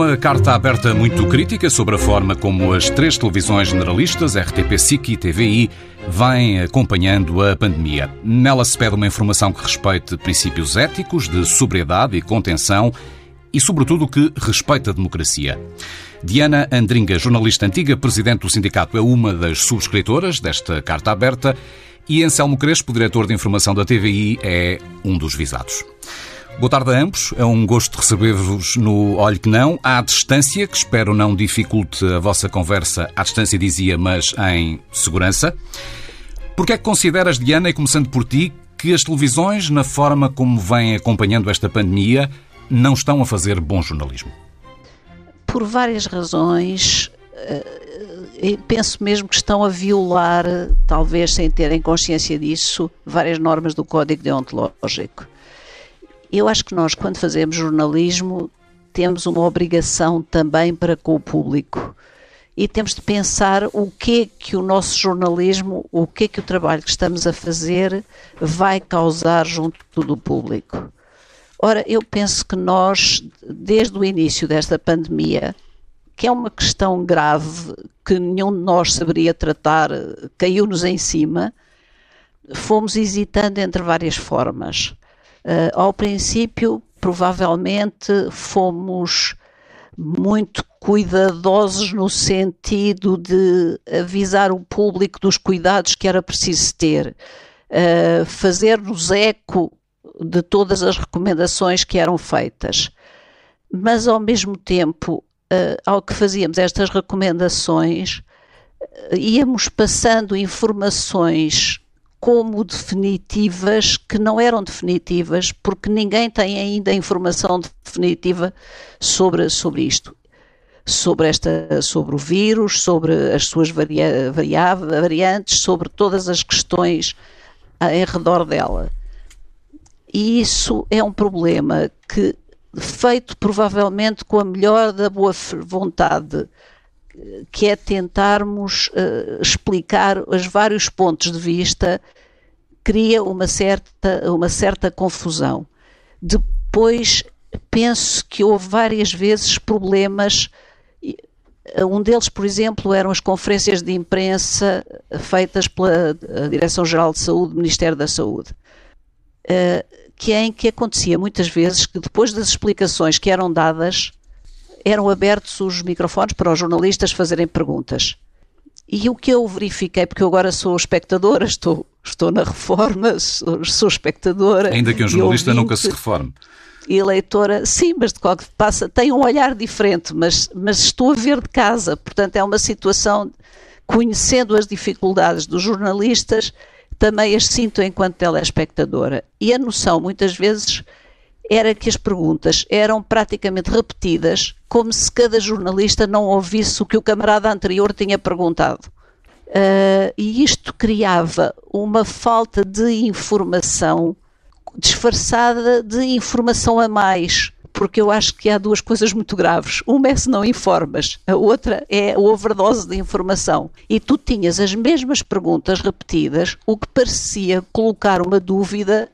Uma carta aberta muito crítica sobre a forma como as três televisões generalistas, RTP, SIC e TVI, vêm acompanhando a pandemia. Nela se pede uma informação que respeite princípios éticos de sobriedade e contenção e, sobretudo, que respeite a democracia. Diana Andringa, jornalista antiga, presidente do sindicato, é uma das subscritoras desta carta aberta e Anselmo Crespo, diretor de informação da TVI, é um dos visados. Boa tarde a ambos. É um gosto receber-vos no Olho que Não. À distância, que espero não dificulte a vossa conversa. À distância, dizia, mas em segurança. Porquê é que consideras, Diana, e começando por ti, que as televisões, na forma como vêm acompanhando esta pandemia, não estão a fazer bom jornalismo? Por várias razões. Eh, penso mesmo que estão a violar, talvez sem terem consciência disso, várias normas do Código Deontológico. Eu acho que nós, quando fazemos jornalismo, temos uma obrigação também para com o público. E temos de pensar o que é que o nosso jornalismo, o que é que o trabalho que estamos a fazer vai causar junto do público. Ora, eu penso que nós, desde o início desta pandemia, que é uma questão grave que nenhum de nós saberia tratar, caiu-nos em cima, fomos hesitando entre várias formas. Uh, ao princípio, provavelmente fomos muito cuidadosos no sentido de avisar o público dos cuidados que era preciso ter, uh, fazer-nos eco de todas as recomendações que eram feitas. Mas, ao mesmo tempo, uh, ao que fazíamos estas recomendações, íamos passando informações como definitivas que não eram definitivas, porque ninguém tem ainda informação definitiva sobre, sobre isto. Sobre, esta, sobre o vírus, sobre as suas varia, varia, variantes, sobre todas as questões em redor dela. E isso é um problema que, feito provavelmente com a melhor da boa vontade que é tentarmos uh, explicar os vários pontos de vista, cria uma certa, uma certa confusão. Depois, penso que houve várias vezes problemas. Um deles, por exemplo, eram as conferências de imprensa feitas pela Direção-Geral de Saúde Ministério da Saúde, que é em que acontecia muitas vezes que depois das explicações que eram dadas, eram abertos os microfones para os jornalistas fazerem perguntas. E o que eu verifiquei, porque eu agora sou espectadora, estou, estou na reforma, sou, sou espectadora. Ainda que um jornalista nunca se reforme. Eleitora, sim, mas de qualquer passa, tem um olhar diferente, mas, mas estou a ver de casa, portanto é uma situação, conhecendo as dificuldades dos jornalistas, também as sinto enquanto telespectadora. E a noção, muitas vezes, era que as perguntas eram praticamente repetidas, como se cada jornalista não ouvisse o que o camarada anterior tinha perguntado. Uh, e isto criava uma falta de informação disfarçada de informação a mais, porque eu acho que há duas coisas muito graves. Uma é se não informas, a outra é a overdose de informação. E tu tinhas as mesmas perguntas repetidas, o que parecia colocar uma dúvida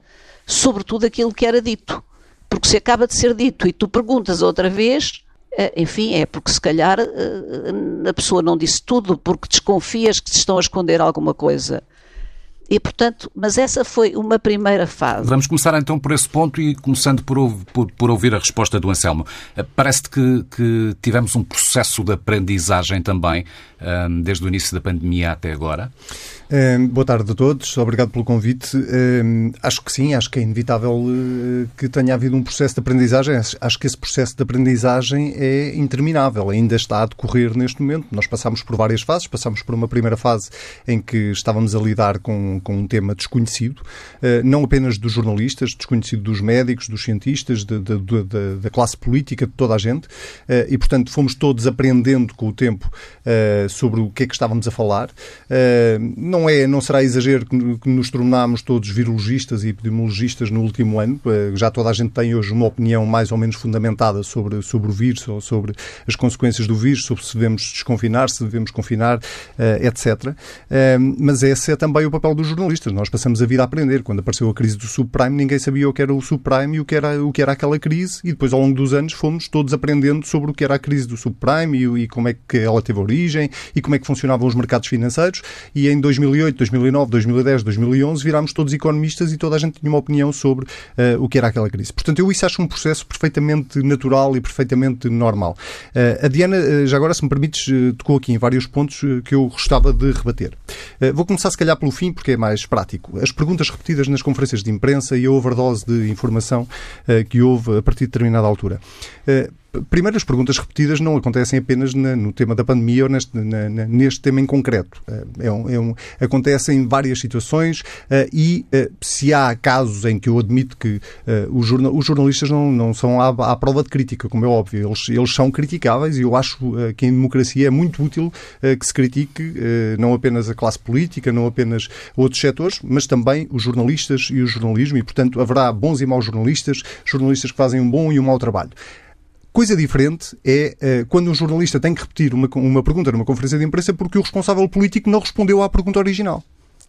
sobre tudo aquilo que era dito. Porque se acaba de ser dito e tu perguntas outra vez, eh, enfim, é porque se calhar eh, a pessoa não disse tudo, porque desconfias que te estão a esconder alguma coisa. E, portanto, mas essa foi uma primeira fase. Vamos começar então por esse ponto e começando por, por, por ouvir a resposta do Anselmo. Eh, parece-te que, que, tivemos um processo de aprendizagem também, desde o início da pandemia até agora? boa tarde a todos, obrigado pelo convite. acho que sim, acho que é inevitável eh, que tenha havido um processo de aprendizagem. Acho que esse processo de aprendizagem é interminável, ainda está a decorrer neste momento. Nós passamos por várias fases, passamos por uma primeira fase em que estávamos a lidar com, com um tema desconhecido, eh, não apenas dos jornalistas, desconhecido dos médicos, dos cientistas, de, de, de, da classe política, de toda a gente, eh, e portanto fomos todos aprendendo com o tempo sobre o que é que estávamos a falar. Uh, não, é, não será exagero que, que nos tornámos todos virologistas e epidemiologistas no último ano. Uh, já toda a gente tem hoje uma opinião mais ou menos fundamentada sobre, sobre o vírus ou sobre as consequências do vírus, sobre se devemos desconfinar, se devemos confinar, etc. mas esse é também o papel dos jornalistas. Nós passamos a vida a aprender. Quando apareceu a crise do subprime, ninguém sabia o que era o subprime e o que era, o que era aquela crise, e depois, ao longo dos anos, fomos todos aprendendo sobre o que era a crise do subprime e, e como é que ela teve origem e como é que funcionavam os mercados financeiros. E em 2008, 2009, 2010, 2011, virámos todos economistas e toda a gente tinha uma opinião sobre uh, o que era aquela crise. Portanto, eu isso acho um processo perfeitamente natural e perfeitamente normal. Uh, a Diana, uh, já agora, se me permites, tocou aqui em vários pontos que eu gostava de rebater. vou começar, se calhar, pelo fim, porque é mais prático. As perguntas repetidas nas conferências de imprensa e a overdose de informação que houve a partir de determinada altura. Primeiro, as perguntas repetidas não acontecem apenas na, no tema da pandemia ou neste, na, neste tema em concreto. É um, é um, acontecem em várias situações uh, e uh, se há casos em que eu admito que uh, os, jornal, os, jornalistas não, não são à, à, prova de crítica, como é óbvio, eles, eles são criticáveis e eu acho que em democracia é muito útil que se critique não apenas a classe política, não apenas outros setores, mas também os jornalistas e o jornalismo e, portanto, haverá bons e maus jornalistas, jornalistas que fazem um bom e um mau trabalho. Coisa diferente é uh, quando um jornalista tem que repetir uma, uma pergunta numa conferência de imprensa porque o responsável político não respondeu à pergunta original.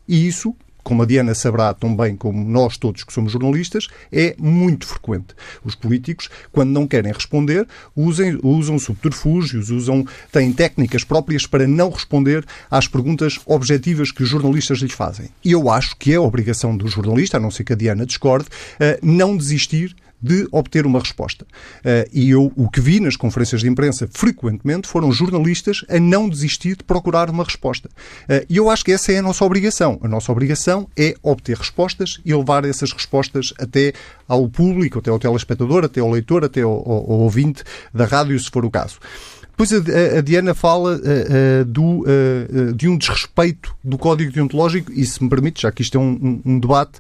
E isso, como a Diana saberá tão bem como nós todos que somos jornalistas, é muito frequente. Os políticos, quando não querem responder, usem, usam subterfúgios, usam, têm técnicas próprias para não responder às perguntas objetivas que os jornalistas lhes fazem. E eu acho que é obrigação do jornalista, a não ser que a Diana discorde, uh, não desistir de obter uma resposta. Uh, e eu o que vi nas conferências de imprensa frequentemente foram jornalistas a não desistir de procurar uma resposta. Uh, e eu acho que essa é a nossa obrigação. A nossa obrigação é obter respostas e levar essas respostas até ao público, até ao telespectador, até ao leitor, até ao, ao, ao ouvinte da rádio, se for o caso. Depois a, a Diana fala uh, uh, do, uh, de um desrespeito do código deontológico, e se me permite, já que isto é um, um, um debate,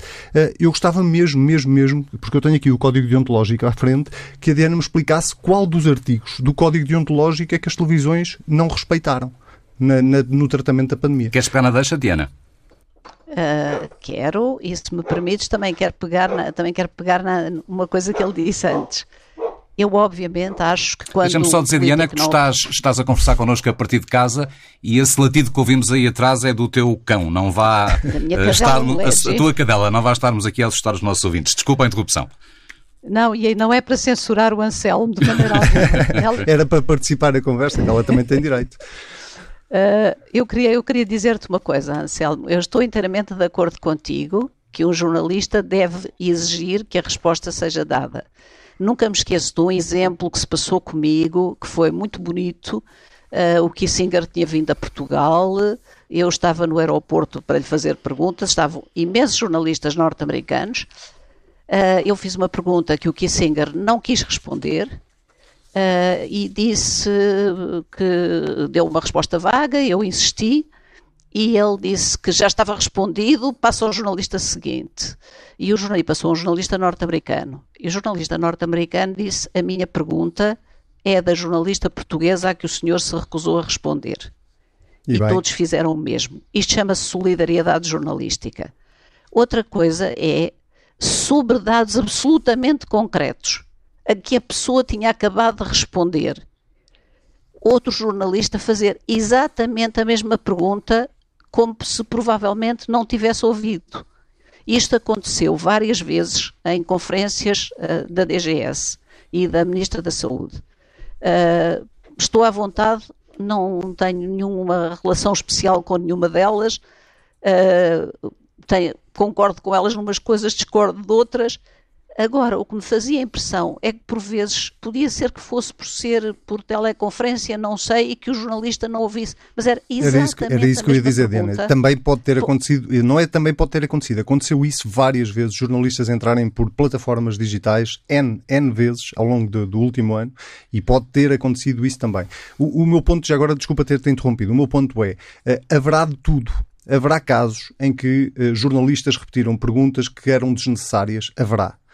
eu gostava mesmo, mesmo, mesmo, porque eu tenho aqui o código deontológico à frente, que a Diana me explicasse qual dos artigos do código deontológico é que as televisões não respeitaram na, na, no tratamento da pandemia. Queres pegar na deixa, Diana? Uh, quero, e se me permites, também quero pegar, na, também quero pegar na, uma coisa que ele disse antes. Eu, obviamente, acho que quando. Deixa-me só dizer, Diana, que tu estás, estás a conversar connosco a partir de casa e esse latido que ouvimos aí atrás é do teu cão. Não vá uh, estar. A, a, tua cadela, não vá estarmos aqui a assustar os nossos ouvintes. Desculpa a interrupção. Não, e não é para censurar o Anselmo de maneira alguma. Era para participar da conversa, que ela também tem direito. Uh, eu queria, eu queria dizer-te uma coisa, Anselmo. Eu estou inteiramente de acordo contigo que um jornalista deve exigir que a resposta seja dada. Nunca me esqueço de um exemplo que se passou comigo, que foi muito bonito. Uh, o Kissinger tinha vindo a Portugal, eu estava no aeroporto para lhe fazer perguntas, estavam imensos jornalistas norte-americanos. Uh, eu fiz uma pergunta que o Kissinger não quis responder uh, e disse que deu uma resposta vaga, eu insisti e ele disse que já estava respondido, passa ao jornalista seguinte. E o jornalista passou a um jornalista norte-americano. E o jornalista norte-americano disse: A minha pergunta é da jornalista portuguesa a que o senhor se recusou a responder. E, e todos fizeram o mesmo. Isto chama-se solidariedade jornalística. Outra coisa é sobre dados absolutamente concretos a que a pessoa tinha acabado de responder. Outro jornalista fazer exatamente a mesma pergunta como se provavelmente não tivesse ouvido. Isto aconteceu várias vezes em conferências uh, da DGS e da Ministra da Saúde. Uh, estou à vontade, não tenho nenhuma relação especial com nenhuma delas, uh, tenho, concordo com elas numas coisas, discordo de outras, Agora, o que me fazia impressão é que, por vezes, podia ser que fosse por ser por teleconferência, não sei, e que o jornalista não ouvisse, mas era exatamente Era isso que, era isso que eu ia dizer, Diana. Também pode ter acontecido, não é também pode ter acontecido, aconteceu isso várias vezes, jornalistas entrarem por plataformas digitais N, N vezes ao longo do, do último ano, e pode ter acontecido isso também. O, o meu ponto, já agora, desculpa ter-te interrompido, o meu ponto é, uh, haverá de tudo haverá casos em que uh, jornalistas repetiram perguntas que eram desnecessárias. Haverá.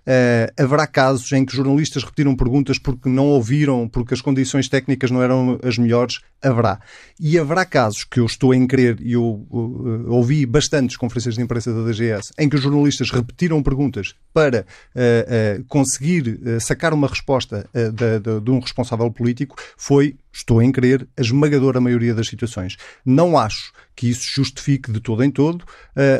Uh, haverá casos em que jornalistas repetiram perguntas porque não ouviram, porque as condições técnicas não eram as melhores? Haverá. E haverá casos que eu estou em crer, e eu uh, ouvi bastantes conferências de imprensa da DGS, em que os jornalistas repetiram perguntas para uh, conseguir sacar uma resposta de um responsável político, foi estou em crer, a esmagadora maioria das situações. Não acho que isso justifique de todo em todo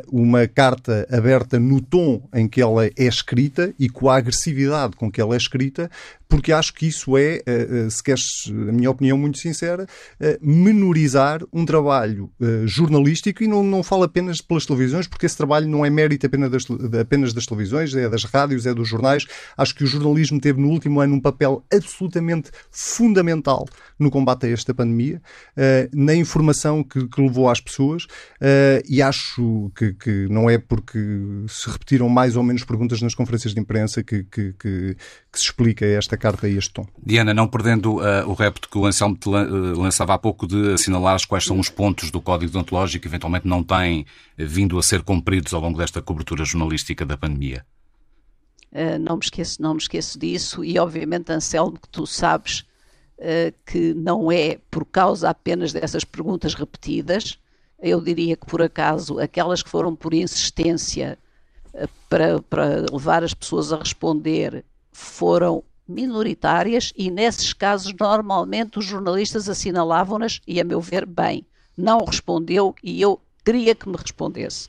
uma carta aberta no tom em que ela é escrita e com a agressividade com que ela é escrita, porque acho que isso é, eh, eh, se queres a minha opinião muito sincera, eh, menorizar um trabalho jornalístico e não, não falo apenas pelas televisões, porque esse trabalho não é mérito apenas das, apenas das televisões, é das rádios, é dos jornais. Acho que o jornalismo teve no último ano um papel absolutamente fundamental no combate a esta pandemia, na informação que, que levou às pessoas, e acho que, que, não é porque se repetiram mais ou menos perguntas nas conferências de imprensa que, que, que se explica esta carta e este tom. Diana, não perdendo uh, o repto que o Anselmo te eh, lançava há pouco de assinalar quais são os pontos do Código Deontológico que eventualmente não têm vindo a ser cumpridos ao longo desta cobertura jornalística da pandemia. Uh, não me esqueço, não me esqueço disso e obviamente Anselmo que tu sabes uh, que não é por causa apenas dessas perguntas repetidas, eu diria que por acaso aquelas que foram por insistência para, para levar as pessoas a responder foram minoritárias e, nesses casos, normalmente os jornalistas assinalavam-nas e, a meu ver, bem. Não respondeu e eu queria que me respondesse.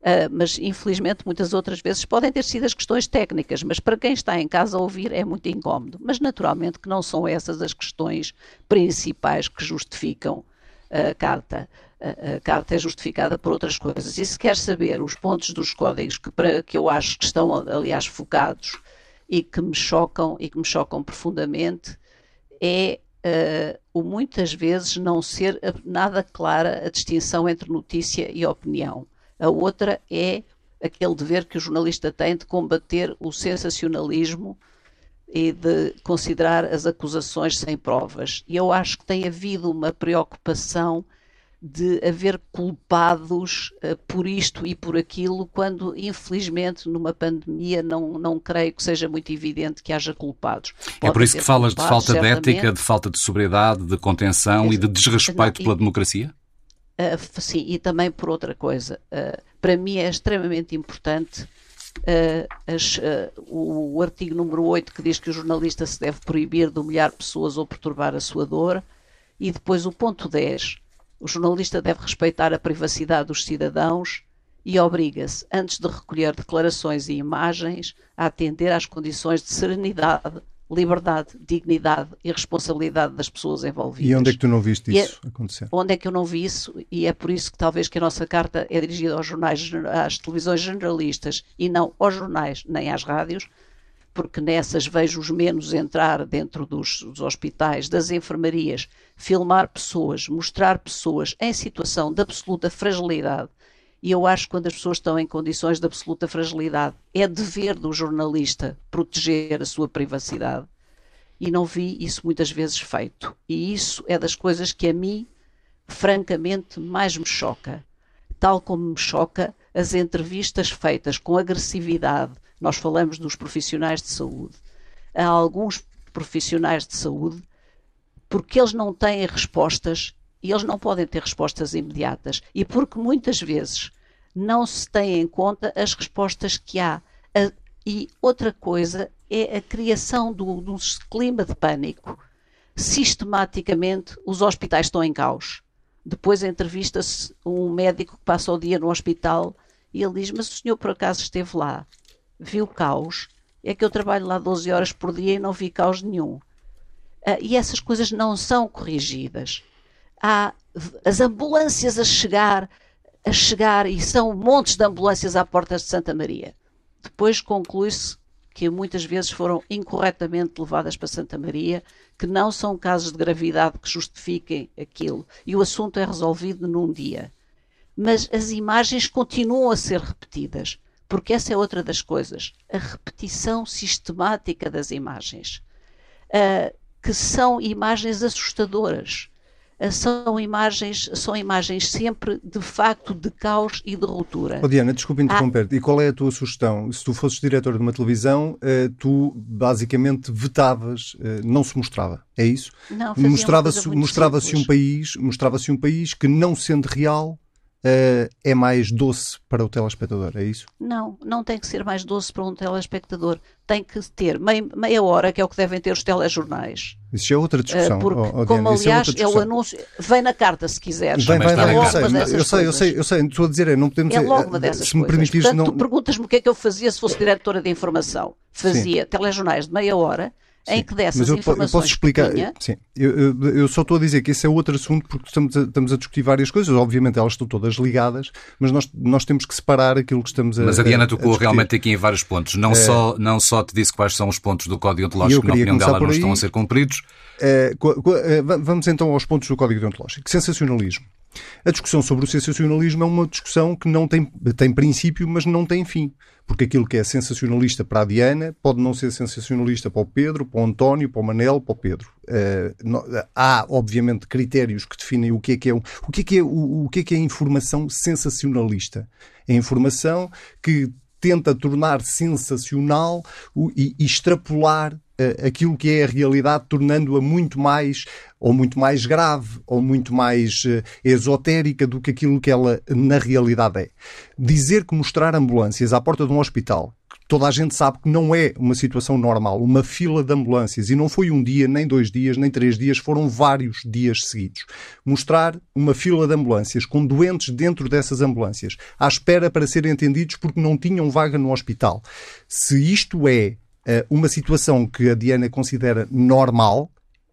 Uh, mas infelizmente muitas outras vezes podem ter sido as questões técnicas, mas para quem está em casa a ouvir é muito incómodo. Mas naturalmente que não são essas as questões principais que justificam a carta. A, carta é justificada por outras coisas. E se quer saber os pontos dos códigos que, para, que eu acho que estão, aliás, focados e que me chocam e que me chocam profundamente é uh, o muitas vezes não ser nada clara a distinção entre notícia e opinião. A outra é aquele dever que o jornalista tem de combater o sensacionalismo e de considerar as acusações sem provas. E eu acho que tem havido uma preocupação de haver culpados uh, por isto e por aquilo, quando infelizmente numa pandemia não, não creio que seja muito evidente que haja culpados. É por isso que falas de falta certamente. de ética, de falta de sobriedade, de contenção e de desrespeito não, pela e, democracia? Uh, sim, e também por outra coisa. Uh, para mim é extremamente importante as, o, o artigo número 8 que diz que o jornalista se deve proibir de humilhar pessoas ou perturbar a sua dor, e depois o ponto 10 o jornalista deve respeitar a privacidade dos cidadãos e obriga-se, antes de recolher declarações e imagens, a atender às condições de serenidade, liberdade, dignidade e responsabilidade das pessoas envolvidas. E onde é que tu não viste é isso é, acontecer? Onde é que eu não vi isso? E é por isso que talvez que a nossa carta é dirigida aos jornais, às televisões generalistas e não aos jornais nem às rádios, porque nessas vejo-os menos entrar dentro dos, dos, hospitais, das enfermarias, filmar pessoas, mostrar pessoas em situação de absoluta fragilidade. E eu acho que quando as pessoas estão em condições de absoluta fragilidade, é dever do jornalista proteger a sua privacidade. E não vi isso muitas vezes feito. E isso é das coisas que a mim, francamente, mais me choca. Tal como me choca as entrevistas feitas com agressividade, nós falamos dos profissionais de saúde. Há alguns profissionais de saúde porque eles não têm respostas e eles não podem ter respostas imediatas e porque muitas vezes não se têm em conta as respostas que há. E outra coisa é a criação de um clima de pânico. Sistematicamente, os hospitais estão em caos. Depois entrevista-se um médico que passa o dia no hospital e ele diz: Mas o senhor por acaso esteve lá? Viu caos. É que eu trabalho lá 12 horas por dia e não vi caos nenhum. Uh, e essas coisas não são corrigidas. Há as ambulâncias a chegar, a chegar, e são montes de ambulâncias à porta de Santa Maria. Depois conclui-se que muitas vezes foram incorretamente levadas para Santa Maria, que não são casos de gravidade que justifiquem aquilo, e o assunto é resolvido num dia. Mas as imagens continuam a ser repetidas porque essa é outra das coisas, a repetição sistemática das imagens, uh, que são imagens assustadoras. são imagens, são imagens sempre de facto de caos e de ruptura. Oh, Diana, desculpa interromper. Ah. E qual é a tua sugestão? Se tu fosses diretor de uma televisão, eh, tu basicamente vetavas, não se mostrava. É isso? Não, mostrava-se mostrava-se um país, mostrava-se um país que não sendo real uh, é mais doce para o telespectador, é isso? Não, não tem que ser mais doce para um telespectador. Tem que ter meia, meia hora, que é o que devem ter os telejornais. Isso já é outra discussão. Uh, porque, oh, oh, como Diana, é aliás é, é, o anúncio, vem na carta se quiseres. Vem, vem, vem, eu, sei, eu sei, eu sei, eu sei, estou a dizer, não podemos É logo uma dessas se me permitires, Portanto, não... tu perguntas-me o que é que eu fazia se fosse diretora de informação. Fazia Sim. telejornais de meia hora em que dessas mas eu, informações eu posso explicar. Tinha... Sim, eu, eu, eu, só estou a dizer que esse é outro assunto porque estamos a, estamos a discutir várias coisas. Obviamente elas estão todas ligadas, mas nós, nós temos que separar aquilo que estamos a. Mas a Diana tocou a realmente aqui em vários pontos. Não, é... só, não só te disse quais são os pontos do Código Ontológico que, na opinião dela, não estão a ser cumpridos. É, vamos então aos pontos do Código Deontológico. Sensacionalismo. A discussão sobre o sensacionalismo é uma discussão que não tem, tem princípio, mas não tem fim. Porque aquilo que é sensacionalista para a Diana pode não ser sensacionalista para o Pedro, para o António, para o Manel, para o Pedro. Uh, há, obviamente, critérios que definem o que é que é, o que é, que é, o, o que é, que é informação sensacionalista. É informação que tenta tornar sensacional e extrapolar aquilo que é a realidade, tornando-a muito mais ou muito mais grave ou muito mais uh, esotérica do que aquilo que ela na realidade é. Dizer que mostrar ambulâncias à porta de um hospital toda a gente sabe que não é uma situação normal, uma fila de ambulâncias. E não foi um dia, nem dois dias, nem três dias, foram vários dias seguidos. Mostrar uma fila de ambulâncias com doentes dentro dessas ambulâncias, à espera para serem atendidos porque não tinham vaga no hospital. Se isto é uma situação que a Diana considera normal,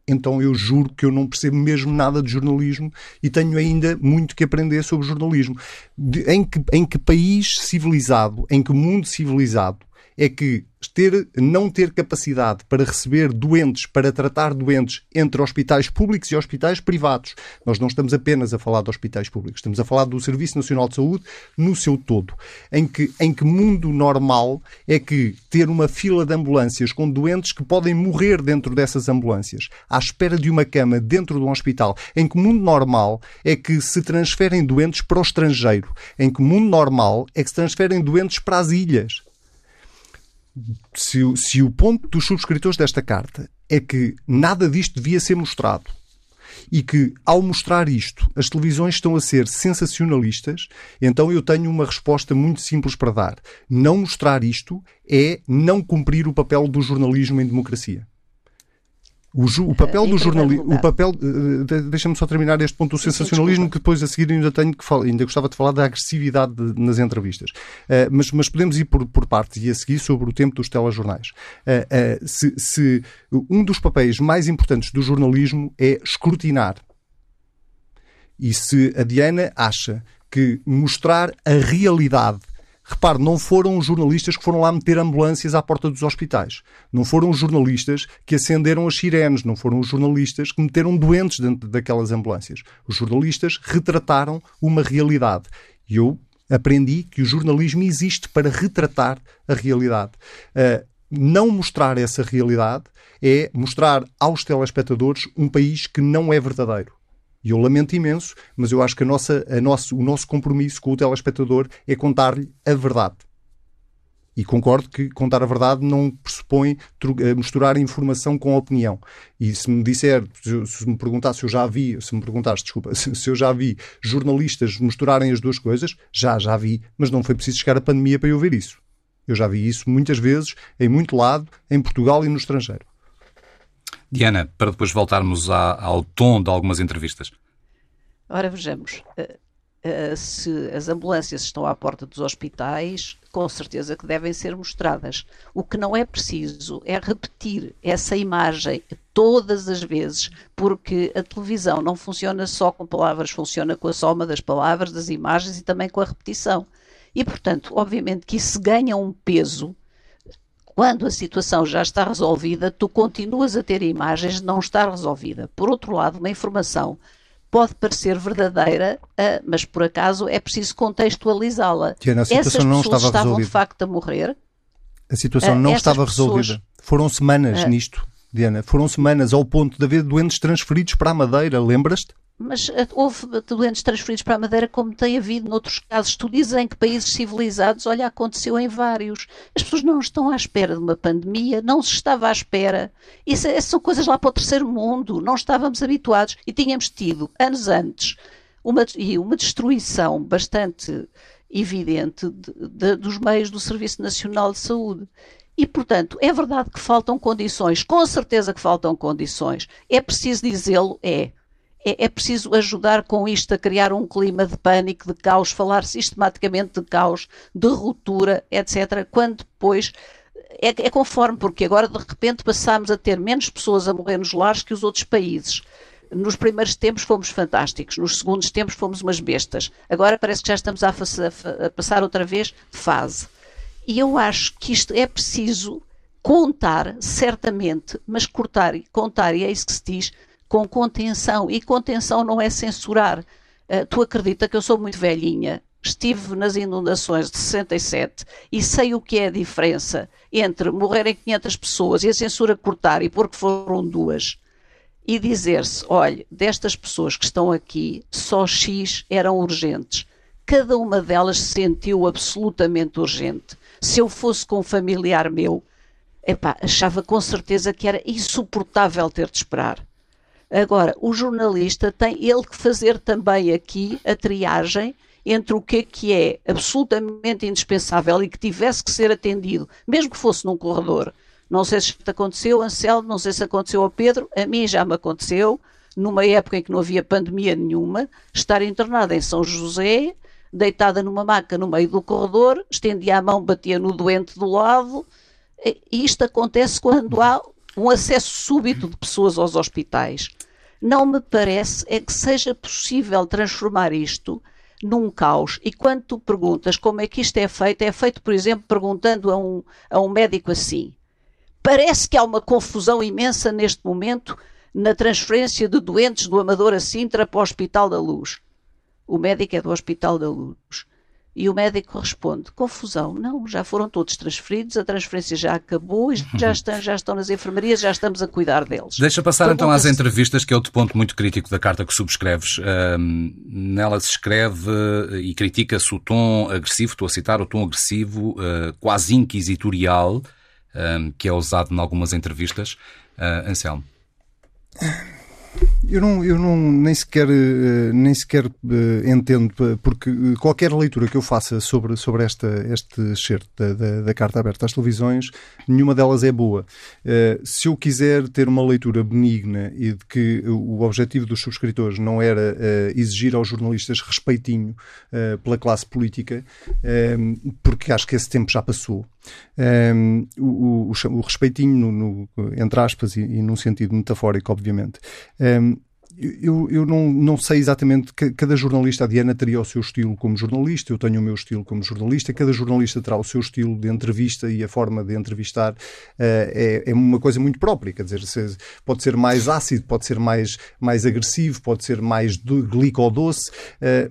então eu juro que eu não percebo mesmo nada de jornalismo e tenho ainda muito que aprender sobre jornalismo. De, em, que, em que país civilizado, em que mundo civilizado é que ter, não ter capacidade para receber doentes, para tratar doentes entre hospitais públicos e hospitais privados. Nós não estamos apenas a falar de hospitais públicos, estamos a falar do Serviço Nacional de Saúde no seu todo. Em que, em que mundo normal é que ter uma fila de ambulâncias com doentes que podem morrer dentro dessas ambulâncias, à espera de uma cama dentro de um hospital, em que mundo normal é que se transferem doentes para o estrangeiro, em que mundo normal é que se transferem doentes para as ilhas se, se o ponto dos subscritores desta carta é que nada disto devia ser mostrado e que, ao mostrar isto, as televisões estão a ser sensacionalistas, então eu tenho uma resposta muito simples para dar. Não mostrar isto é não cumprir o papel do jornalismo em democracia. O, o papel do jornalismo, o papel, uh, deixa-me só terminar este ponto do sensacionalismo, que depois a seguir ainda tenho que falar, ainda gostava de falar da agressividade de, nas entrevistas. Uh, mas, mas podemos ir por, por partes e a seguir sobre o tempo dos telejornais. Uh, se, se um dos papéis mais importantes do jornalismo é escrutinar. E se a Diana acha que mostrar a realidade Repare, não foram os jornalistas que foram lá meter ambulâncias à porta dos hospitais. Não foram os jornalistas que acenderam as sirenes. Não foram os jornalistas que meteram doentes dentro daquelas ambulâncias. Os jornalistas retrataram uma realidade. E eu aprendi que o jornalismo existe para retratar a realidade. Uh, não mostrar essa realidade é mostrar aos telespectadores um país que não é verdadeiro. E eu lamento imenso, mas eu acho que a nossa, a nosso, o nosso compromisso com o telespectador é contar-lhe a verdade. E concordo que contar a verdade não pressupõe eh, misturar informação com opinião. E se me disser, se me perguntar se eu já vi, se me perguntaste, desculpa, se eu já vi jornalistas misturarem as duas coisas, já, já vi, mas não foi preciso chegar a pandemia para eu ver isso. Eu já vi isso muitas vezes, em muito lado, em Portugal e no estrangeiro. Diana, para depois voltarmos à, ao tom de algumas entrevistas. Ora, vejamos. Uh, se as ambulâncias estão à porta dos hospitais, com certeza que devem ser mostradas. O que não é preciso é repetir essa imagem todas as vezes, porque a televisão não funciona só com palavras, funciona com a soma das palavras, das imagens e também com a repetição. E, portanto, obviamente que isso ganha um peso quando a situação já está resolvida, tu continuas a ter imagens de não estar resolvida. Por outro lado, uma informação pode parecer verdadeira, uh, mas por acaso é preciso contextualizá-la. Essas não estava estavam resolvida. de facto a morrer. A situação uh, não estava resolvida. Foram semanas uh, nisto, Diana. Foram semanas ao ponto de haver doentes transferidos para a Madeira, lembras-te? Mas eh, houve doentes transferidos para a Madeira como tem havido noutros casos. Tu dizes em que países civilizados, olha, aconteceu em vários. As pessoas não estão à espera de uma pandemia, não se estava à espera. Isso, essas são coisas lá para o terceiro mundo, não estávamos habituados e tínhamos tido, anos antes, uma, e uma destruição bastante evidente de, de, dos meios do Serviço Nacional de Saúde. E, portanto, é verdade que faltam condições, com certeza que faltam condições. É preciso dizê-lo, é é, é, preciso ajudar com isto a criar um clima de pânico, de caos, falar sistematicamente de caos, de ruptura, etc., quando depois é, é, conforme, porque agora de repente passámos a ter menos pessoas a morrer nos lares que os outros países. Nos primeiros tempos fomos fantásticos, nos segundos tempos fomos umas bestas. Agora parece que já estamos a, a passar outra vez de fase. E eu acho que isto é preciso contar, certamente, mas cortar, contar, e é isso que se diz, com contenção. E contenção não é censurar. Uh, tu acredita que eu sou muito velhinha, estive nas inundações de 67 e sei o que é a diferença entre morrerem 500 pessoas e a censura cortar e porque foram duas e dizer-se, olha, destas pessoas que estão aqui, só X eram urgentes. Cada uma delas se sentiu absolutamente urgente. Se eu fosse com um familiar meu, epá, achava com certeza que era insuportável ter de esperar. Agora, o jornalista tem ele que fazer também aqui a triagem entre o que é que é absolutamente indispensável e que tivesse que ser atendido, mesmo que fosse num corredor. Não sei se isto aconteceu, Anselmo, não sei se aconteceu ao Pedro, a mim já me aconteceu, numa época em que não havia pandemia nenhuma, estar internada em São José, deitada numa maca no meio do corredor, estendia a mão, batia no doente do lado, e isto acontece quando há um acesso súbito de pessoas aos hospitais. Não me parece é que seja possível transformar isto num caos. E quando tu perguntas como é que isto é feito, é feito, por exemplo, perguntando a um, a um médico assim. Parece que há uma confusão imensa neste momento na transferência de doentes do Amador a Sintra para o Hospital da Luz. O médico é do Hospital da Luz. E o médico responde: confusão, não, já foram todos transferidos, a transferência já acabou e já estão, já estão nas enfermarias, já estamos a cuidar deles. Deixa passar então às entrevistas, que é outro ponto muito crítico da carta que subscreves. nela se escreve e critica-se o tom agressivo, estou a citar o tom agressivo, uh, quase inquisitorial, que é usado em algumas entrevistas. Uh, Anselmo. Eu não, eu não nem sequer, eh, nem sequer eh, entendo, porque qualquer leitura que eu faça sobre, sobre esta, este excerto da, da, da, Carta Aberta às Televisões, nenhuma delas é boa. Eh, se eu quiser ter uma leitura benigna e de que o objetivo dos subscritores não era exigir aos jornalistas respeitinho pela classe política, porque acho que esse tempo já passou. o, o, o, respeitinho, no, no, entre aspas, e, e num sentido metafórico, obviamente, eu, eu não, não sei exatamente, cada jornalista, a Diana teria o seu estilo como jornalista, eu tenho o meu estilo como jornalista, cada jornalista terá o seu estilo de entrevista e a forma de entrevistar uh, é, é uma coisa muito própria, quer dizer, pode ser mais ácido, pode ser mais, mais agressivo, pode ser mais glicodoce. Uh,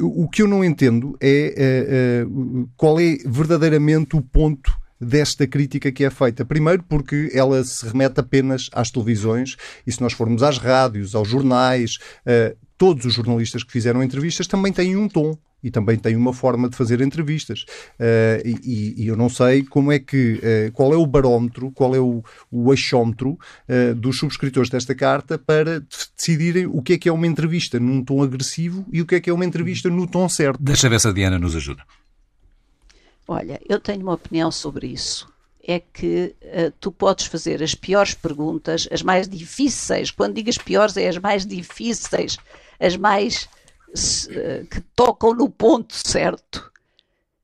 o que eu não entendo é uh, qual é verdadeiramente o ponto desta crítica que é feita. Primeiro, porque ela se remete apenas às televisões, e se nós formos às rádios, aos jornais, uh, todos os jornalistas que fizeram entrevistas também têm um tom e também têm uma forma de fazer entrevistas. Uh, e, e, eu não sei como é que, uh, qual é o barómetro, qual é o, o achómetro uh, dos subscritores desta carta para decidirem o que é que é uma entrevista num tom agressivo e o que é que é uma entrevista no tom certo. Deixa ver se a Diana nos ajuda. Olha, eu tenho uma opinião sobre isso. É que uh, tu podes fazer as piores perguntas, as mais difíceis. Quando digo as piores, é as mais difíceis, as mais uh, que tocam no ponto certo,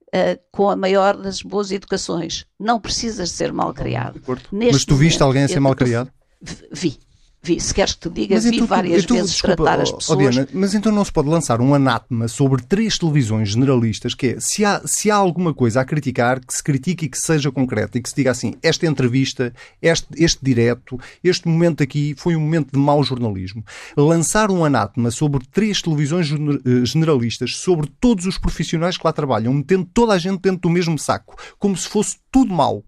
uh, com a maior das boas educações. Não precisas ser mal criado. Mas tu viste alguém a ser mal criado? Vi, vi, se queres que te diga, mas vi então, várias então, vezes desculpa, tratar as pessoas. Oh, Diana, mas então não se pode lançar um anátema sobre três televisões generalistas que é, se há, se há alguma coisa a criticar, que se critique e que seja concreta e que se diga assim, esta entrevista, este, este direto, este momento aqui foi um momento de mau jornalismo. Lançar um anátema sobre três televisões eh, generalistas, sobre todos os profissionais que lá trabalham, metendo toda a gente dentro do mesmo saco, como se fosse tudo mau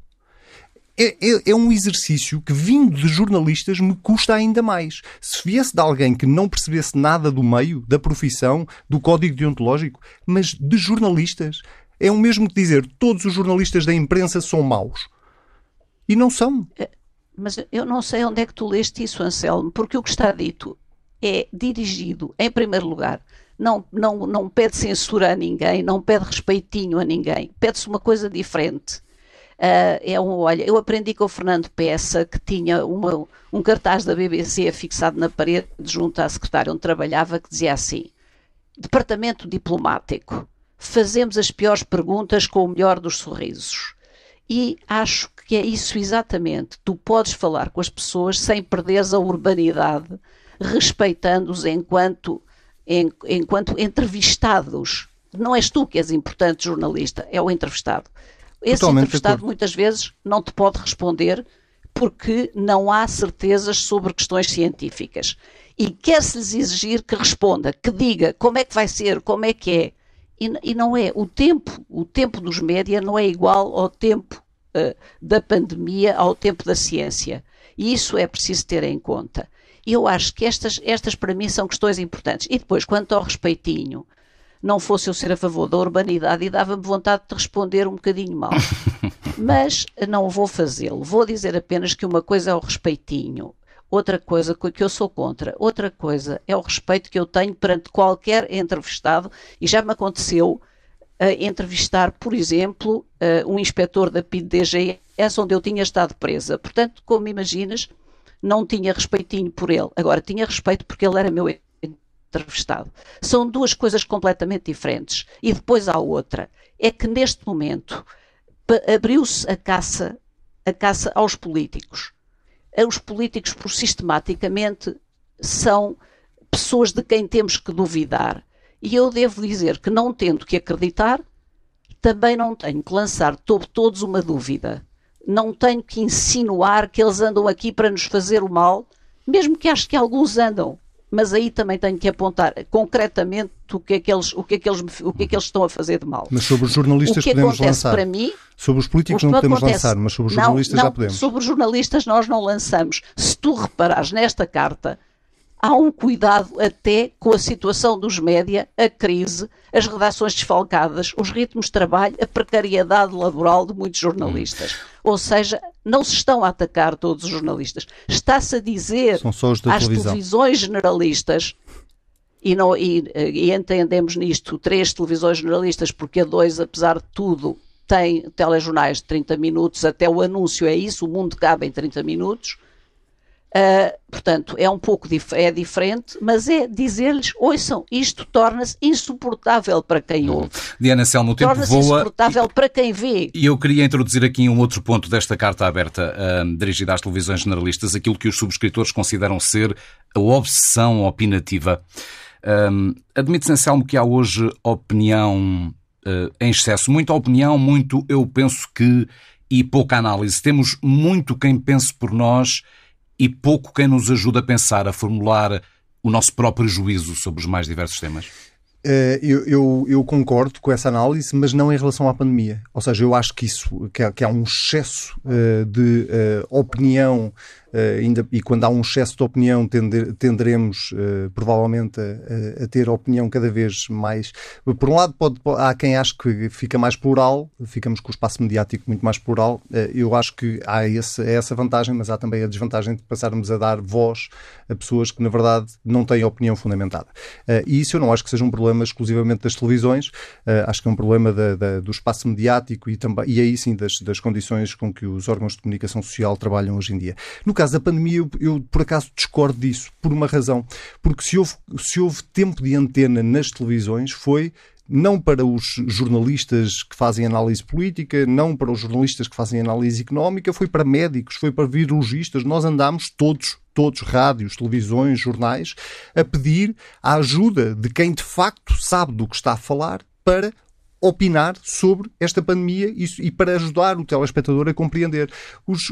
é, é, é, um exercício que, vindo de jornalistas, me custa ainda mais. Se viesse de alguém que não percebesse nada do meio, da profissão, do código deontológico, mas de jornalistas, é o mesmo que dizer todos os jornalistas da imprensa são maus. E não são. É, mas eu não sei onde é que tu leste isso, Anselmo, porque o que está dito é dirigido, em primeiro lugar, não, não, não pede censura a ninguém, não pede respeitinho a ninguém, pede-se uma coisa diferente. Uh, é um, olha, eu aprendi com o Fernando Peça que tinha uma, um cartaz da BBC fixado na parede junto à secretária onde trabalhava que dizia assim: Departamento Diplomático, fazemos as piores perguntas com o melhor dos sorrisos. E acho que é isso exatamente. Tu podes falar com as pessoas sem perderes a urbanidade, respeitando-os enquanto enquanto entrevistados. Não és tu que és importante jornalista, é o entrevistado. Esse Totalmente entrevistado muitas vezes não te pode responder porque não há certezas sobre questões científicas. E quer-se-lhes exigir que responda, que diga como é que vai ser, como é que é. E, e não é. O tempo, o tempo dos média não é igual ao tempo uh, da pandemia, ao tempo da ciência. E isso é preciso ter em conta. E eu acho que estas, estas para mim são questões importantes. E depois, quanto ao respeitinho, não fosse eu ser a favor da urbanidade e dava-me vontade de responder um bocadinho mal. Mas não vou fazê-lo. Vou dizer apenas que uma coisa é o respeitinho, outra coisa que eu sou contra, outra coisa é o respeito que eu tenho perante qualquer entrevistado, e já me aconteceu uh, entrevistar, por exemplo, uh, um inspetor da PID-DGS onde eu tinha estado presa. Portanto, como imaginas, não tinha respeitinho por ele. Agora, tinha respeito porque ele era meu São duas coisas completamente diferentes. E depois há outra. É que neste momento abriu-se a caça, a caça aos políticos. Os políticos, por sistematicamente, são pessoas de quem temos que duvidar. E eu devo dizer que, não tendo que acreditar, também não tenho que lançar sobre todos uma dúvida não tenho que insinuar que eles andam aqui para nos fazer o mal, mesmo que acho que alguns andam. Mas aí também tenho que apontar concretamente o que é que eles, o que é que eles, o que é que eles estão a fazer de mal. Mas sobre os jornalistas podemos lançar. Para mim, sobre os políticos não podemos acontece, lançar, mas sobre os jornalistas não, já podemos. Sobre os jornalistas nós não lançamos. Se tu reparares nesta carta, há um cuidado até com a situação dos média, a crise, as redações desfalcadas, os ritmos de trabalho, a precariedade laboral de muitos jornalistas. Hum. Ou seja, não se estão a atacar todos os jornalistas. Está-se a dizer às televisões generalistas, e, não, e, e entendemos nisto três televisões generalistas, porque a dois, apesar de tudo, tem telejornais de 30 minutos, até o anúncio é isso, o mundo cabe em 30 minutos Uh, portanto, é um pouco dif é diferente, mas é dizer-lhes: ouçam, isto torna-se insuportável para quem ouve. Diana Selma, o tempo torna-se voa. insuportável e, para quem vê. E eu queria introduzir aqui um outro ponto desta carta aberta uh, dirigida às televisões generalistas, aquilo que os subscritores consideram ser a obsessão opinativa. Um, Admite-se, Anselmo, que há hoje opinião uh, em excesso, muita opinião, muito eu penso que, e pouca análise. Temos muito quem pense por nós e pouco quem nos ajuda a pensar, a formular o nosso próprio juízo sobre os mais diversos temas? Eh, eu, eu, eu, concordo com essa análise, mas não em relação à pandemia. Ou seja, eu acho que isso, que há, que há um excesso uh, de uh, opinião Uh, ainda, e quando há um excesso de opinião, tender, tenderemos uh, provavelmente a, a, ter opinião cada vez mais. Por um lado, pode, há quem ache que fica mais plural, ficamos com o espaço mediático muito mais plural. Uh, eu acho que há esse, essa vantagem, mas há também a desvantagem de passarmos a dar voz a pessoas que, na verdade, não têm opinião fundamentada. e isso eu não acho que seja um problema exclusivamente das televisões, acho que é um problema da, da, do espaço mediático e, também, e aí sim das, das condições com que os órgãos de comunicação social trabalham hoje em dia. No caso da pandemia, eu, eu, por acaso discordo disso, por uma razão. Porque se houve, se houve tempo de antena nas televisões, foi não para os jornalistas que fazem análise política, não para os jornalistas que fazem análise económica, foi para médicos, foi para virologistas. Nós andámos todos, todos, rádios, televisões, jornais, a pedir a ajuda de quem de facto sabe do que está a falar para opinar sobre esta pandemia e, para ajudar o telespectador a compreender. Os,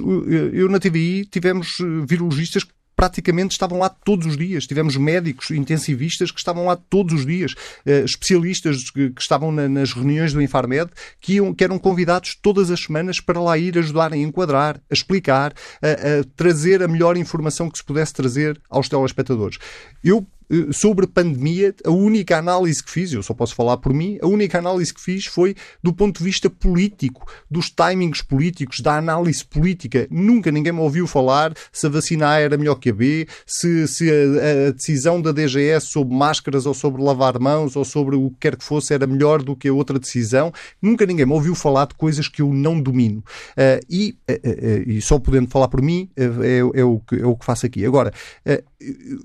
eu na TVI tivemos eh, virologistas praticamente estavam lá todos os dias. Tivemos médicos intensivistas que estavam lá todos os dias, uh, especialistas que, que estavam na, nas reuniões do Infarmed, que, iam, que eram convidados todas as semanas para lá ir ajudarem a enquadrar, a explicar, a, a trazer a melhor informação que se pudesse trazer aos telespectadores. Eu eh, sobre pandemia, a única análise que fiz, eu só posso falar por mim, a única análise que fiz foi do ponto de vista político, dos timings políticos, da análise política. Nunca ninguém me ouviu falar se a vacina A era melhor que a B, se, se a, a, decisão da DGS sobre máscaras ou sobre lavar mãos ou sobre o que quer que fosse era melhor do que a outra decisão. Nunca ninguém me ouviu falar de coisas que eu não domino. Uh, e, uh, uh, e só podendo falar por mim, é, é, o que, é o que faço aqui. Agora,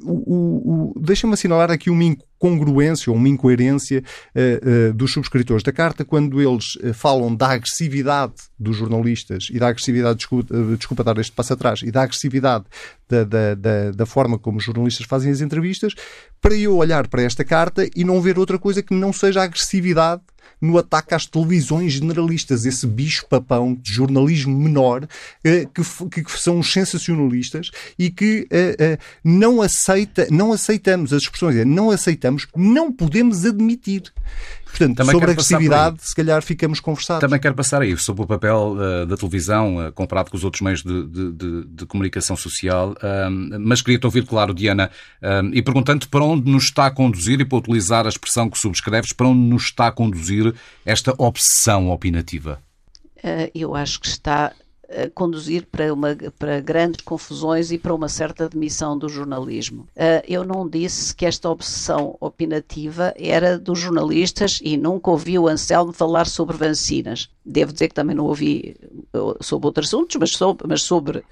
o, o, deixa-me assinalar aqui uma incongruência ou uma incoerência uh, uh, dos subscritores da carta quando eles uh, falam da agressividade dos jornalistas e da agressividade, desculpa, desculpa dar este passo atrás, e da agressividade da, da, da, da, forma como os jornalistas fazem as entrevistas, para eu olhar para esta carta e não ver outra coisa que não seja a agressividade no ataque às televisões generalistas, esse bicho-papão de jornalismo menor, eh, que, que, são os sensacionalistas e que eh, eh, não, aceita, não aceitamos, as expressões é não aceitamos, não podemos admitir. Portanto, Também sobre a agressividade, se calhar ficamos conversados. Também quero passar aí sobre o papel uh, da televisão uh, comparado com os outros meios de, de, de, de comunicação social, uh, mas queria-te ouvir, claro, Diana, e perguntando para onde nos está a conduzir, e para utilizar a expressão que subscreves, para onde nos está a conduzir esta obsessão opinativa? eu acho que está conduzir para, uma, para grandes confusões e para uma certa demissão do jornalismo. Uh, eu não disse que esta obsessão opinativa era dos jornalistas e nunca ouvi o Anselmo falar sobre vacinas. Devo dizer que também não ouvi sobre outros assuntos, mas sobre, mas sobre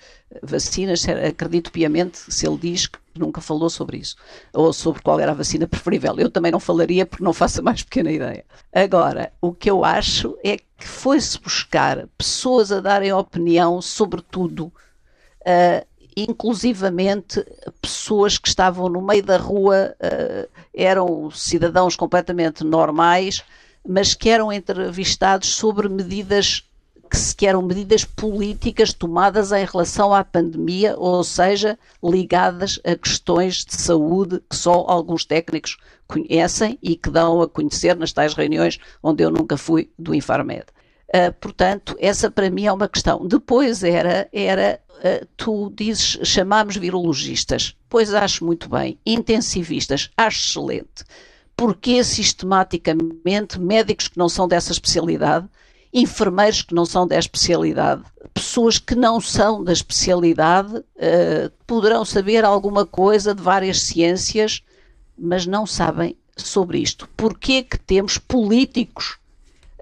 vacinas, acredito piamente se ele diz que nunca falou sobre isso, ou sobre qual era a vacina preferível. Eu também não falaria porque não faço a mais pequena ideia. Agora, o que eu acho é que foi-se buscar pessoas a darem opinião sobre tudo, uh, inclusivamente pessoas que estavam no meio da rua, uh, eram cidadãos completamente normais, mas que eram entrevistados sobre medidas que, que eram medidas políticas tomadas em relação à pandemia, ou seja, ligadas a questões de saúde que só alguns técnicos conhecem e que dão a conhecer nas tais reuniões onde eu nunca fui do Infarmed. Uh, portanto, essa para mim é uma questão. Depois era, era uh, tu dizes, chamamos virologistas. Pois acho muito bem. Intensivistas, acho excelente porquê sistematicamente médicos que não são dessa especialidade, enfermeiros que não são da especialidade, pessoas que não são da especialidade uh, poderão saber alguma coisa de várias ciências, mas não sabem sobre isto. Porquê que temos políticos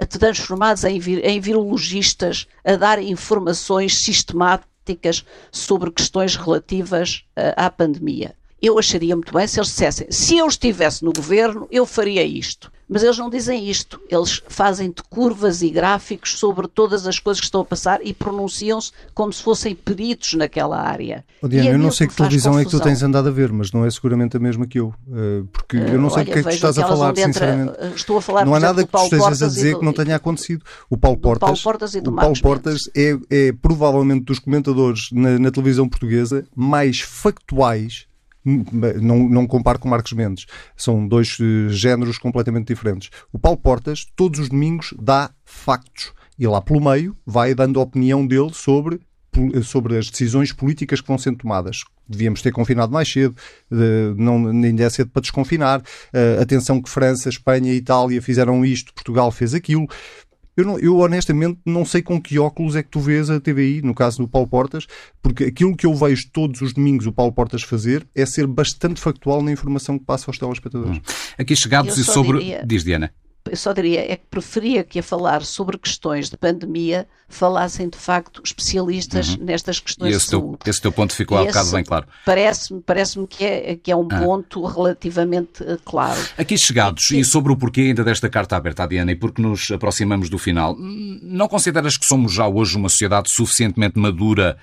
transformados em, vir, em virologistas a dar informações sistemáticas sobre questões relativas uh, à pandemia? Eu acharia muito bem se eles dissessem: se eu estivesse no governo, eu faria isto. Mas eles não dizem isto. Eles fazem-te curvas e gráficos sobre todas as coisas que estão a passar e pronunciam-se como se fossem peritos naquela área. Oh, Diana, eu não sei que televisão confusão. é que tu tens andado a ver, mas não é seguramente a mesma que eu. Eh, porque eu não sei do que é que tu estás a falar, sinceramente. Entra, estou a falar, não há nada que tu estejas a dizer do, que não tenha acontecido. O Paulo Portas, Paulo Portas, e do o Paulo Portas é, é, provavelmente dos comentadores na, na televisão portuguesa mais factuais não, não comparo com Marcos Mendes. São dois uh, géneros completamente diferentes. O Paulo Portas, todos os domingos, dá factos. E lá pelo meio vai dando a opinião dele sobre, sobre as decisões políticas que vão sendo tomadas. Devíamos ter confinado mais cedo, não, ainda é cedo para desconfinar. Uh, atenção que França, Espanha e Itália fizeram isto, Portugal fez aquilo. Eu, não, eu, honestamente não sei com que óculos é que tu vês a TVI, no caso do Paulo Portas, porque aquilo que eu vejo todos os domingos o Paulo Portas fazer é ser bastante factual na informação que passa aos telespectadores. Hum. Aqui chegados e sobre. Diria... Diz Diana eu só diria é que preferia que a falar sobre questões de pandemia falassem de facto especialistas uhum. nestas questões e esse de saúde. Teu, esse teu ponto ficou há bocado bem claro. Parece-me parece que, é, que é um ah. ponto relativamente uh, claro. Aqui chegados, e sobre o porquê ainda desta carta aberta Diana e porque nos aproximamos do final, não consideras que somos já hoje uma sociedade suficientemente madura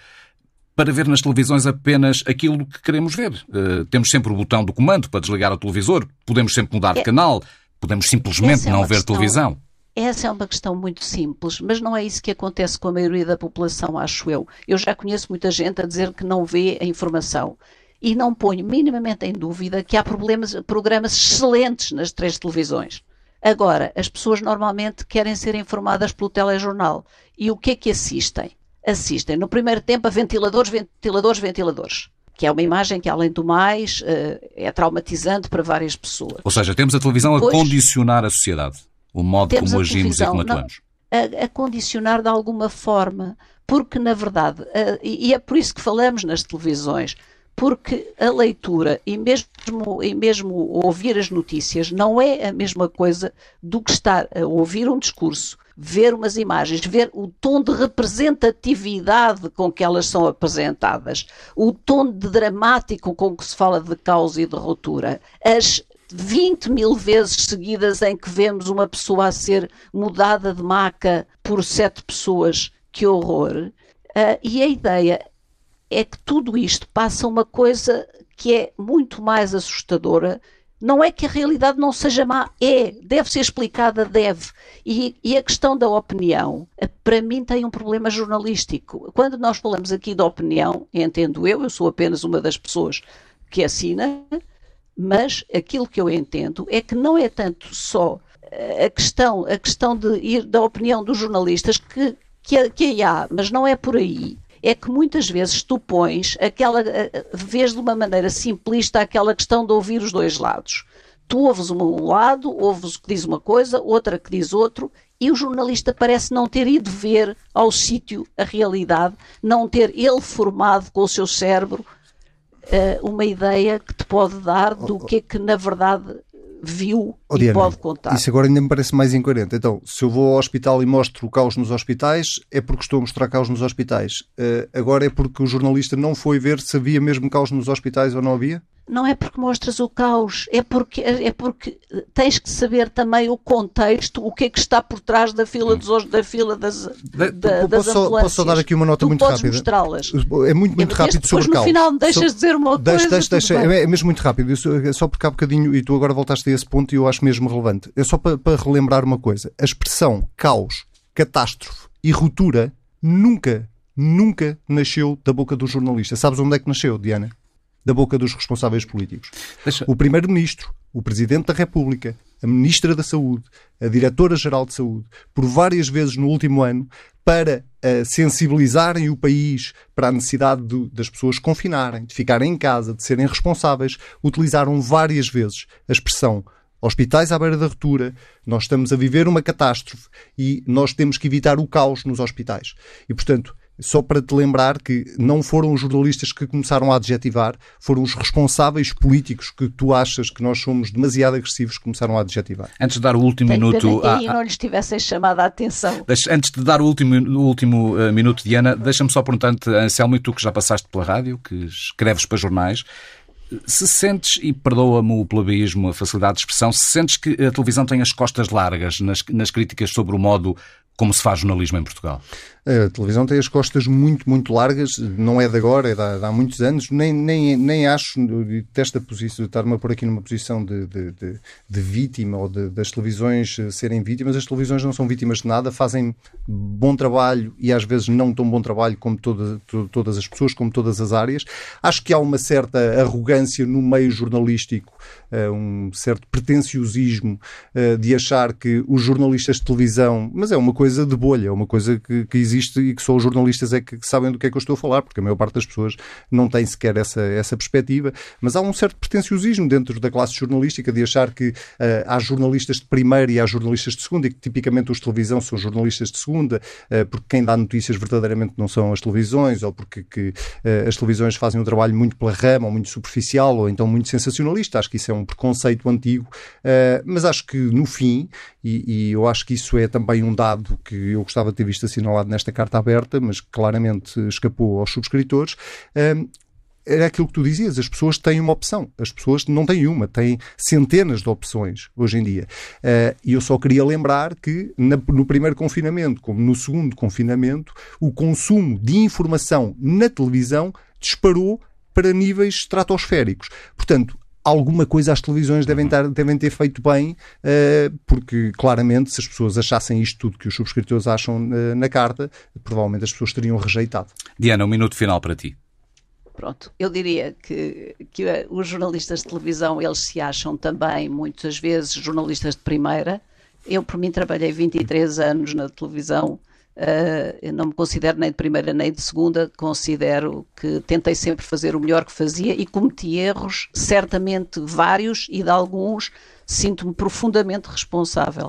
para ver nas televisões apenas aquilo que queremos ver. Uh, temos sempre o botão do comando para desligar o televisor, podemos sempre mudar de é. canal, Podemos simplesmente é não ver questão, televisão. Essa é uma questão muito simples, mas não é isso que acontece com a maioria da população, acho eu. Eu já conheço muita gente a dizer que não vê a informação. e não ponho minimamente em dúvida que há problemas, programas excelentes nas três televisões. Agora, as pessoas normalmente querem ser informadas pelo telejornal. E o que é que assistem? Assistem, no primeiro tempo, a ventiladores, ventiladores, ventiladores que é uma imagem que, além do mais, eh, é traumatizante para várias pessoas. Ou seja, temos a televisão a condicionar a sociedade, o modo como agimos e como atuamos. A, a, condicionar de alguma forma, porque, na verdade, a, e é por isso que falamos nas televisões, porque a leitura e mesmo, e mesmo ouvir as notícias não é a mesma coisa do que estar a ouvir um discurso ver umas imagens, ver o tom de representatividade com que elas são apresentadas, o tom de dramático com que se fala de causa e de ruptura, as 20 mil vezes seguidas em que vemos uma pessoa a ser mudada de maca por sete pessoas, que horror. Uh, e a ideia é que tudo isto passa uma coisa que é muito mais assustadora não é que a realidade não seja má, é, deve ser explicada, deve. E, e, a questão da opinião, eh, para mim, tem um problema jornalístico. Quando nós falamos aqui da opinião, entendo eu, eu sou apenas uma das pessoas que assina, mas aquilo que eu entendo é que não é tanto só eh, a questão, a questão de ir da opinião dos jornalistas que, que, que há, mas não é por aí é que muitas vezes tu pões aquela, vês de uma maneira simplista aquela questão de ouvir os dois lados. Tu ouves um lado, ouves o que diz uma coisa, outra que diz outro, e o jornalista parece não ter ido ver ao sítio a realidade, não ter ele formado com o seu cérebro uh, uma ideia que te pode dar do que é que na verdade viu oh, e Diana, pode contar. Isso agora ainda me parece mais incoerente. Então, se eu vou ao hospital e mostro o caos nos hospitais, é porque estou a mostrar caos nos hospitais. Uh, agora é porque o jornalista não foi ver se havia mesmo caos nos hospitais ou não havia? Não é porque mostras o caos, é porque, é porque tens que saber também o contexto, o que é que está por trás da fila, dos, da fila das, da, das posso, ambulâncias. Posso só dar aqui uma nota tu muito rápida? mostrá-las. É muito, muito rápido sobre o caos. no final me deixas dizer uma deixa, coisa. Deixa, deixa, é, é mesmo muito rápido, é só porque há bocadinho, e tu agora voltaste a esse ponto e eu acho mesmo relevante. É só para, para relembrar uma coisa. A expressão caos, catástrofe e ruptura nunca, nunca nasceu da boca do jornalista. Sabes onde é que nasceu, Diana? Da boca dos responsáveis políticos. Deixa... O Primeiro-Ministro, o Presidente da República, a Ministra da Saúde, a Diretora-Geral de Saúde, por várias vezes no último ano, para uh, sensibilizarem o país para a necessidade de, das pessoas confinarem, de ficarem em casa, de serem responsáveis, utilizaram várias vezes a expressão hospitais à beira da ruptura, nós estamos a viver uma catástrofe e nós temos que evitar o caos nos hospitais. E, portanto, só para te lembrar que não foram os jornalistas que começaram a adjetivar, foram os responsáveis políticos que tu achas que nós somos demasiado agressivos que começaram a adjetivar. Antes de dar o último Tem minuto. Que não lhes tivessem chamado a atenção. Antes de dar o último, o último uh, minuto, Diana, deixa-me só perguntar-te, Anselmo, e tu que já passaste pela rádio, que escreves para jornais, se sentes, e perdoa-me o plebismo, a facilidade de expressão, se sentes que a televisão tem as costas largas nas, nas críticas sobre o modo como se faz jornalismo em Portugal? A televisão tem as costas muito, muito largas, não é de agora, é de, de há muitos anos, nem, nem, nem acho, desta posição, estar-me por aqui numa posição de, de, de, de vítima ou das televisões serem vítimas, as televisões não são vítimas de nada, fazem bom trabalho e às vezes não tão bom trabalho como toda, todas as pessoas, como todas as áreas. Acho que há uma certa arrogância no meio jornalístico, eh, um certo pretenciosismo eh, de achar que os jornalistas de televisão, mas é uma coisa de bolha, é uma coisa que, que existe existe e que só os jornalistas é que sabem do que é que eu estou a falar, porque a maior parte das pessoas não tem sequer essa, essa perspectiva. Mas há um certo pretenciosismo dentro da classe jornalística de achar que uh, há jornalistas de primeira e há jornalistas de segunda, e que tipicamente os de televisão são jornalistas de segunda, uh, porque quem dá notícias verdadeiramente não são as televisões, ou porque que, uh, as televisões fazem um trabalho muito pela rama, ou muito superficial, ou então muito sensacionalista. Acho que isso é um preconceito antigo, mas acho que no fim, e, e eu acho que isso é também um dado que eu gostava de ter visto assinalado nesta carta aberta, mas claramente escapou aos subscritores. Um, era aquilo que tu dizias, as pessoas têm uma opção. As pessoas não têm uma, têm centenas de opções hoje em dia. Uh, e eu só queria lembrar que na, no primeiro confinamento, como no segundo confinamento, o consumo de informação na televisão disparou para níveis estratosféricos. Portanto, alguma coisa as televisões devem, estar, devem ter feito bem, uh, porque claramente, se as pessoas achassem isto tudo que os subscritores acham uh, na carta, provavelmente as pessoas teriam rejeitado. Diana, um minuto final para ti. Pronto, eu diria que, que os jornalistas de televisão, eles se acham também, muitas vezes, jornalistas de primeira. Eu, por mim, trabalhei 23 anos na televisão, uh, não me considero nem de primeira nem de segunda, considero que tentei sempre fazer o melhor que fazia e cometi erros, certamente vários, e de alguns sinto-me profundamente responsável.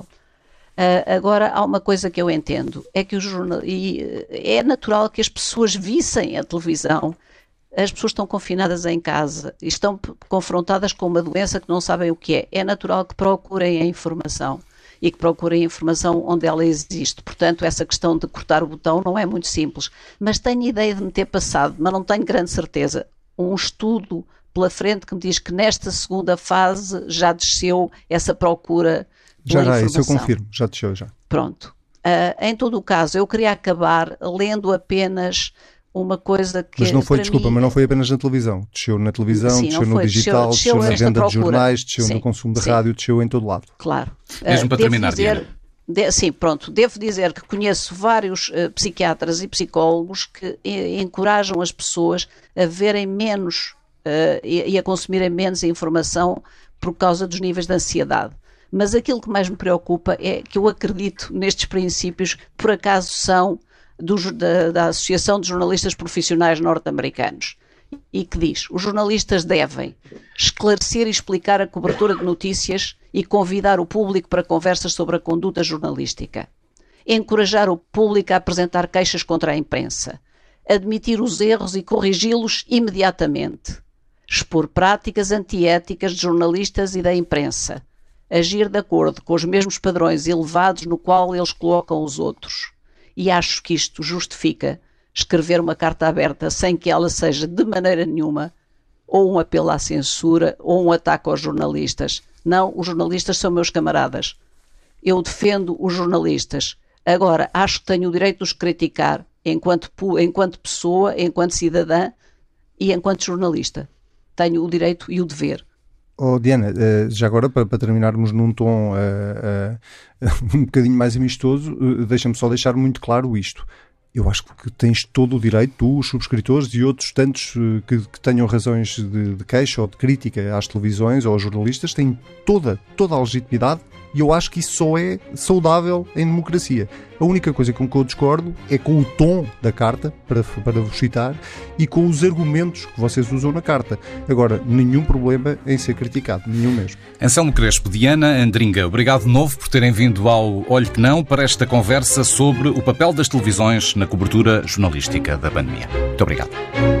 Uh, agora, há uma coisa que eu entendo, é que o jornal... e, é natural que as pessoas vissem a televisão as pessoas estão confinadas em casa e estão confrontadas com uma doença que não sabem o que é. É natural que procurem a informação e que procurem informação onde ela existe. Portanto, essa questão de cortar o botão não é muito simples. Mas tenho ideia de me ter passado, mas não tenho grande certeza, um estudo pela frente que me diz que nesta segunda fase já desceu essa procura já, já, isso eu confirmo, já desceu já. Pronto. Uh, em todo o caso, eu queria acabar lendo apenas uma coisa que. Mas não foi, desculpa, mim... mas não foi apenas na televisão. Desceu na televisão, Sim, desceu no foi, digital, desceu, desceu, desceu na venda procura. de jornais, desceu Sim, no consumo de sim. rádio, desceu em todo lado. Claro. Mesmo Uh, para devo terminar, dizer, de, sim, pronto. Devo dizer que conheço vários uh, psiquiatras e psicólogos que e, encorajam as pessoas a verem menos uh, e, e a consumirem menos informação por causa dos níveis de ansiedade. Mas aquilo que mais me preocupa é que eu acredito nestes princípios, por acaso são dos- da, da Associação de Jornalistas Profissionais Norte-Americanos, e que diz: os jornalistas devem esclarecer e explicar a cobertura de notícias e convidar o público para conversas sobre a conduta jornalística, encorajar o público a apresentar queixas contra a imprensa, admitir os erros e corrigi-los imediatamente, expor práticas antiéticas de jornalistas e da imprensa, agir de acordo com os mesmos padrões elevados no qual eles colocam os outros. E acho que isto justifica escrever uma carta aberta sem que ela seja de maneira nenhuma ou um apelo à censura ou um ataque aos jornalistas. Não, os jornalistas são meus camaradas. Eu defendo os jornalistas. Agora, acho que tenho o direito de os criticar enquanto, enquanto pessoa, enquanto cidadã e enquanto jornalista. Tenho o direito e o dever. Oh, Diana, eh, já agora para, terminarmos num tom eh, eh, um bocadinho mais amistoso, deixa-me só deixar muito claro isto. Eu acho que tens todo o direito, tu, os subscritores e outros tantos que, que tenham razões de, de queixa ou de crítica às televisões ou aos jornalistas, têm toda, toda a legitimidade e eu acho que isso só é saudável em democracia. A única coisa com que eu discordo é com o tom da carta, para, para vos citar, e com os argumentos que vocês usam na carta. Agora, nenhum problema em ser criticado, nenhum mesmo. Anselmo Crespo, Diana Andringa, obrigado de novo por terem vindo ao Olho que Não para esta conversa sobre o papel das televisões na cobertura jornalística da pandemia. Muito obrigado.